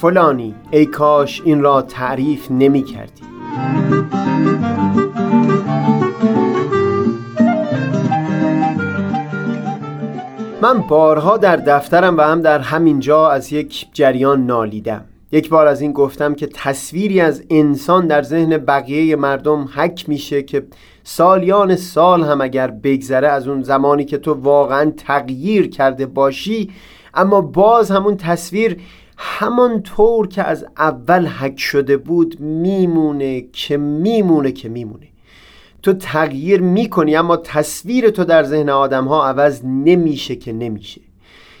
فلانی ای کاش این را تعریف نمی کردی. من بارها در دفترم و هم در همین جا از یک جریان نالیدم. یک بار از این گفتم که تصویری از انسان در ذهن بقیه مردم حک میشه که سالیان سال هم اگر بگذره از اون زمانی که تو واقعا تغییر کرده باشی اما باز همون تصویر همان طور که از اول حک شده بود میمونه که میمونه که میمونه. تو تغییر می‌کنی اما تصویر تو در ذهن آدم ها عوض نمیشه که نمیشه.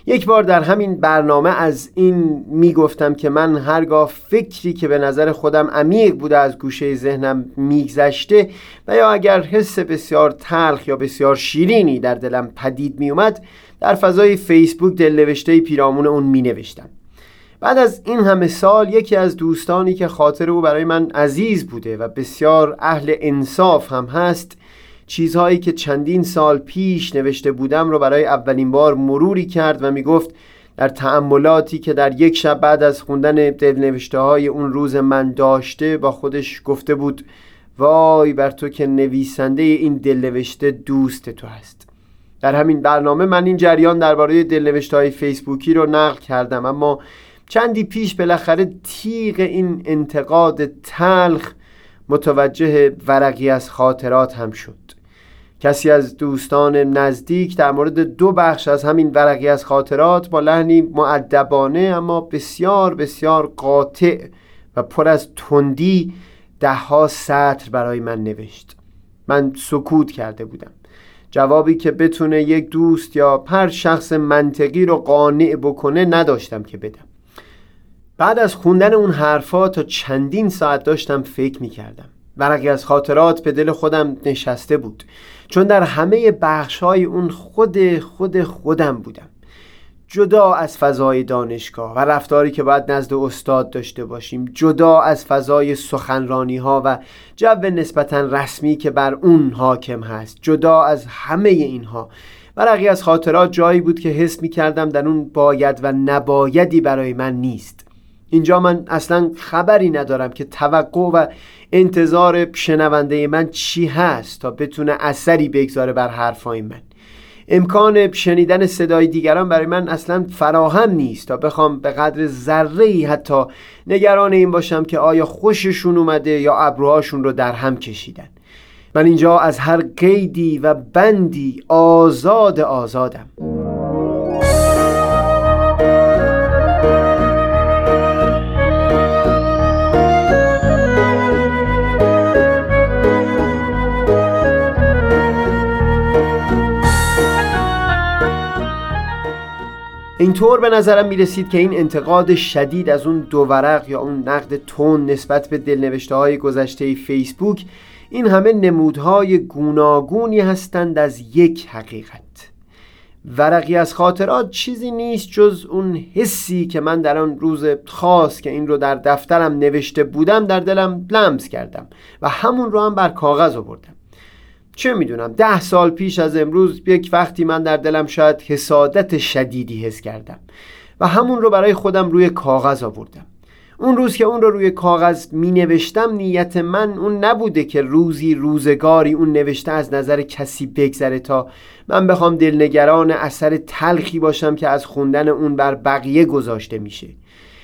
یک بار در همین برنامه از این می‌گفتم که من هرگاه فکری که به نظر خودم عمیق بوده از گوشه ذهنم میگذشته و یا اگر حس بسیار تلخ یا بسیار شیرینی در دلم پدید میومد در فضای فیسبوک دلنوشته پیرامون اون مینوشتم. بعد از این همه سال یکی از دوستانی که خاطر او برای من عزیز بوده و بسیار اهل انصاف هم هست چیزهایی که چندین سال پیش نوشته بودم رو برای اولین بار مروری کرد و می گفت در تأملاتی که در یک شب بعد از خوندن دلنوشته های اون روز من داشته با خودش گفته بود وای بر تو که نویسنده این دلنوشته دوست تو هست. در همین برنامه من این جریان درباره دلنوشته های فیسبوکی رو نقل کردم اما چندی پیش بالاخره تیغ این انتقاد تلخ متوجه ورقی از خاطرات هم شد. کسی از دوستان نزدیک در مورد دو بخش از همین ورقی از خاطرات با لحنی معدبانه اما بسیار بسیار قاطع و پر از تندی دهها سطر برای من نوشت. من سکوت کرده بودم. جوابی که بتونه یک دوست یا هر شخص منطقی رو قانع بکنه نداشتم که بدم. بعد از خوندن اون حرفا تا چندین ساعت داشتم فکر می‌کردم. ورقی از خاطرات به دل خودم نشسته بود. چون در همه بخش های اون خود خود خودم بودم. جدا از فضای دانشگاه و رفتاری که باید نزد استاد داشته باشیم جدا از فضای سخنرانی ها و جو نسبتا رسمی که بر اون حاکم هست جدا از همه اینها. ورقی از خاطرات جایی بود که حس می کردم در اون باید و نبایدی برای من نیست. اینجا من اصلا خبری ندارم که توقع و انتظار شنونده من چی هست تا بتونه اثری بگذاره بر حرفای من. امکان شنیدن صدای دیگران برای من اصلا فراهم نیست تا بخوام به قدر ذره ای حتی نگران این باشم که آیا خوششون اومده یا ابروهاشون رو در هم کشیدن. من اینجا از هر قیدی و بندی آزاد آزادم. اینطور به نظرم می رسید که این انتقاد شدید از اون دو ورق یا اون نقد تون نسبت به دلنوشته های گذشته فیسبوک این همه نمودهای گوناگونی هستند از یک حقیقت. ورقی از خاطرات چیزی نیست جز اون حسی که من در آن روز خاص که این رو در دفترم نوشته بودم در دلم لمس کردم و همون رو هم بر کاغذ آوردم. چه می‌دونم ده سال پیش از امروز یک وقتی من در دلم شاید حسادت شدیدی حس کردم و همون رو برای خودم روی کاغذ آوردم. اون روز که اون رو روی کاغذ می نوشتم نیت من اون نبوده که روزی روزگاری اون نوشته از نظر کسی بگذره تا من بخوام دلنگران اثر تلخی باشم که از خوندن اون بر بقیه گذاشته میشه.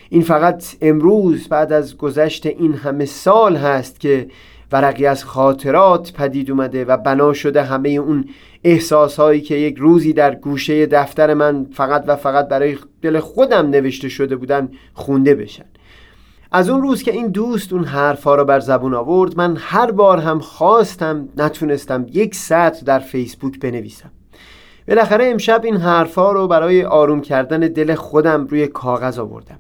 این فقط امروز بعد از گذشت این همه سال هست که ورقی از خاطرات پدید اومده و بنا شده همه اون احساسهایی که یک روزی در گوشه دفتر من فقط و فقط برای دل خودم نوشته شده بودن خونده بشن. از اون روز که این دوست اون حرفا رو بر زبون آورد من هر بار هم خواستم نتونستم یک سطر در فیسبوک بنویسم. بالاخره امشب این حرفا رو برای آروم کردن دل خودم روی کاغذ آوردم.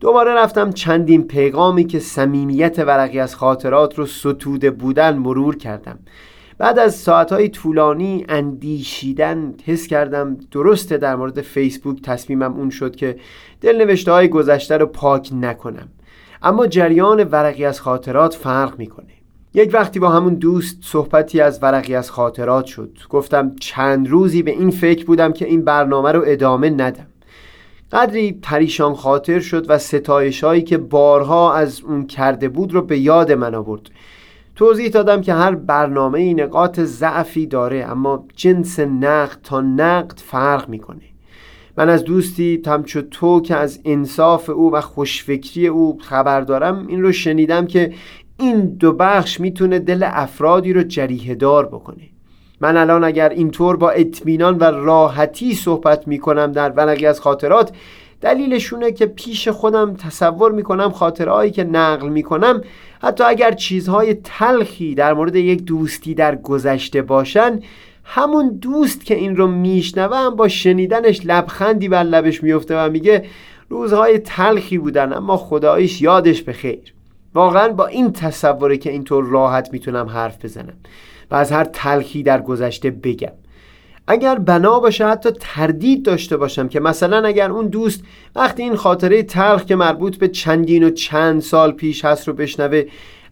دوباره رفتم چندین پیغامی که صمیمیت ورقی از خاطرات رو ستوده بودن مرور کردم. بعد از ساعتهای طولانی اندیشیدن حس کردم درسته در مورد فیسبوک تصمیمم اون شد که دل نوشته های گذشته رو پاک نکنم. اما جریان ورقی از خاطرات فرق می‌کنه. یک وقتی با همون دوست صحبتی از ورقی از خاطرات شد. گفتم چند روزی به این فکر بودم که این برنامه رو ادامه ندم. قدری پریشان خاطر شد و ستایش هایی که بارها از اون کرده بود رو به یاد من آورد. توضیح دادم که هر برنامه نقاط ضعفی داره اما جنس نقد تا نقد فرق می‌کنه. من از دوستی همچو تو که از انصاف او و خوشفکری او خبر دارم این رو شنیدم که این دو بخش می‌تونه دل افرادی رو جریه دار بکنه. من الان اگر اینطور با اطمینان و راحتی صحبت می‌کنم در ورقی از خاطرات دلیلشونه که پیش خودم تصور می‌کنم خاطرهایی که نقل می‌کنم حتی اگر چیزهای تلخی در مورد یک دوستی در گذشته باشن همون دوست که این رو میشنوم با شنیدنش لبخندی بر لبش میفته و میگه روزهای تلخی بودن اما خدایش یادش به خیر واقعا با این تصوره که اینطور راحت می‌تونم حرف بزنم و از هر تلخی در گذشته بگم. اگر بنا باشه حتی تردید داشته باشم که مثلا اگر اون دوست وقتی این خاطره تلخ که مربوط به چندین و چند سال پیش هست رو بشنوه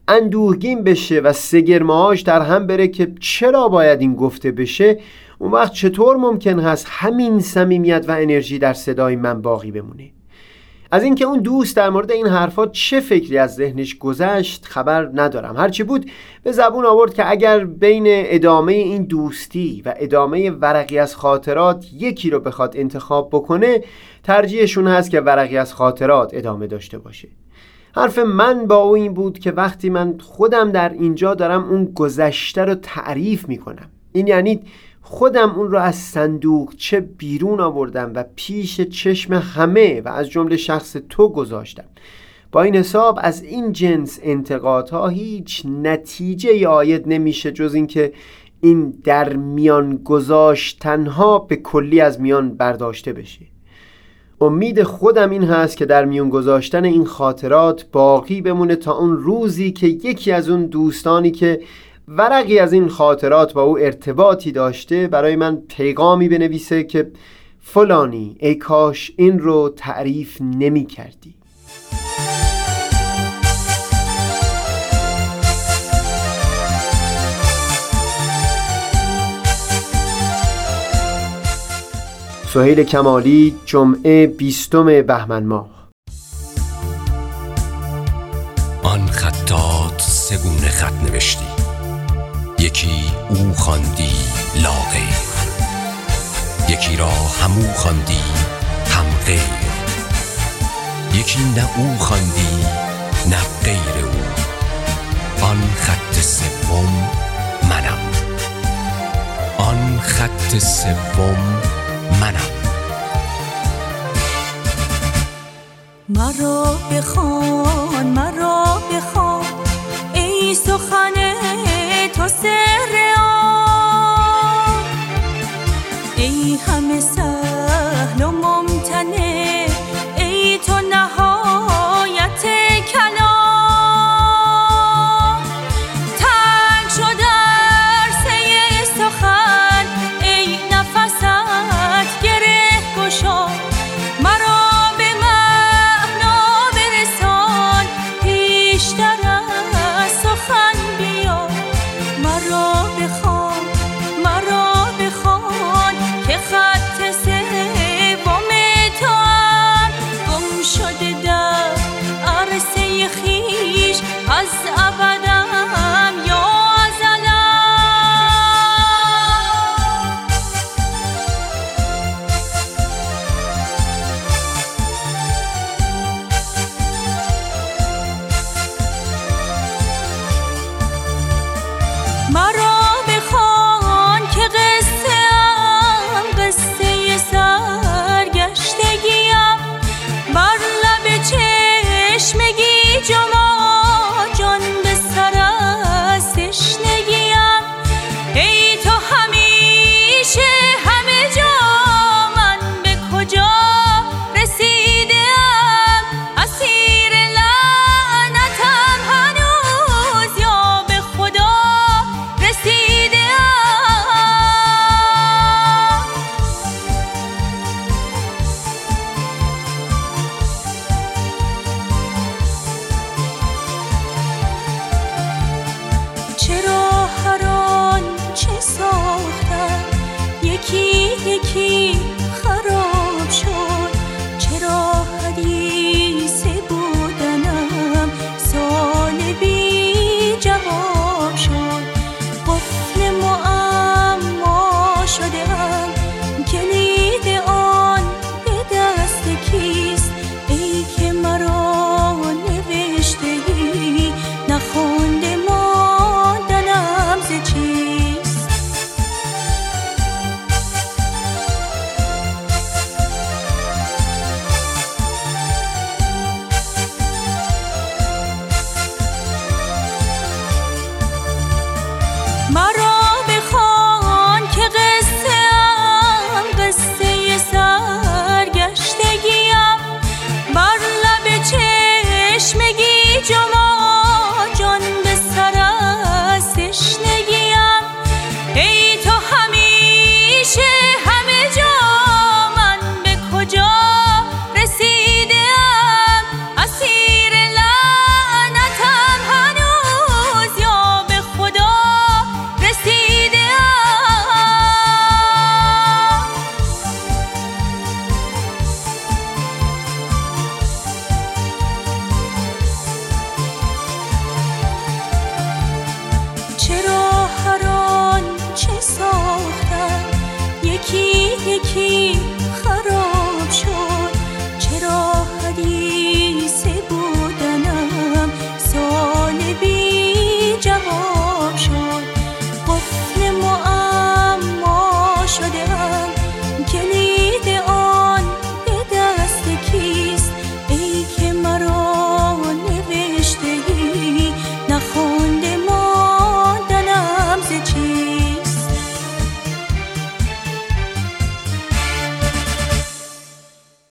اندوهگین بشه و سگرماهاش در هم بره که چرا باید این گفته بشه اون وقت چطور ممکن هست همین صمیمیت و انرژی در صدای من باقی بمونه؟ از اینکه اون دوست در مورد این حرفا چه فکری از ذهنش گذشت خبر ندارم. هرچی بود به زبون آورد که اگر بین ادامه این دوستی و ادامه ورقی از خاطرات یکی رو بخواد انتخاب بکنه ترجیحشون هست که ورقی از خاطرات ادامه داشته باشه. حرف من با او این بود که وقتی من خودم در اینجا دارم اون گذشته رو تعریف می‌کنم. این یعنی خودم اون رو از صندوق چه بیرون آوردم و پیش چشم همه و از جمله شخص تو گذاشتم. با این حساب از این جنس انتقادها هیچ نتیجه آید نمیشه جز اینکه این در میان گذاشتنها به کلی از میان برداشته بشه امید خودم این هست که در میون گذاشتن این خاطرات باقی بمونه تا اون روزی که یکی از اون دوستانی که ورقی از این خاطرات با او ارتباطی داشته برای من پیغامی بنویسه که فلانی ای کاش این رو تعریف نمی کردی. سهیل کمالی جمعه بیستم بهمن ماه. آن خطات سگونه خط نوشتی. یکی او خواندی لاغیر یکی را همو خواندی هم غیر. یکی نه او خواندی نه غیر او آن خط سوم منم. آن خط سوم منم. مرا بخوان مرا بخوان سر آن ای همه سر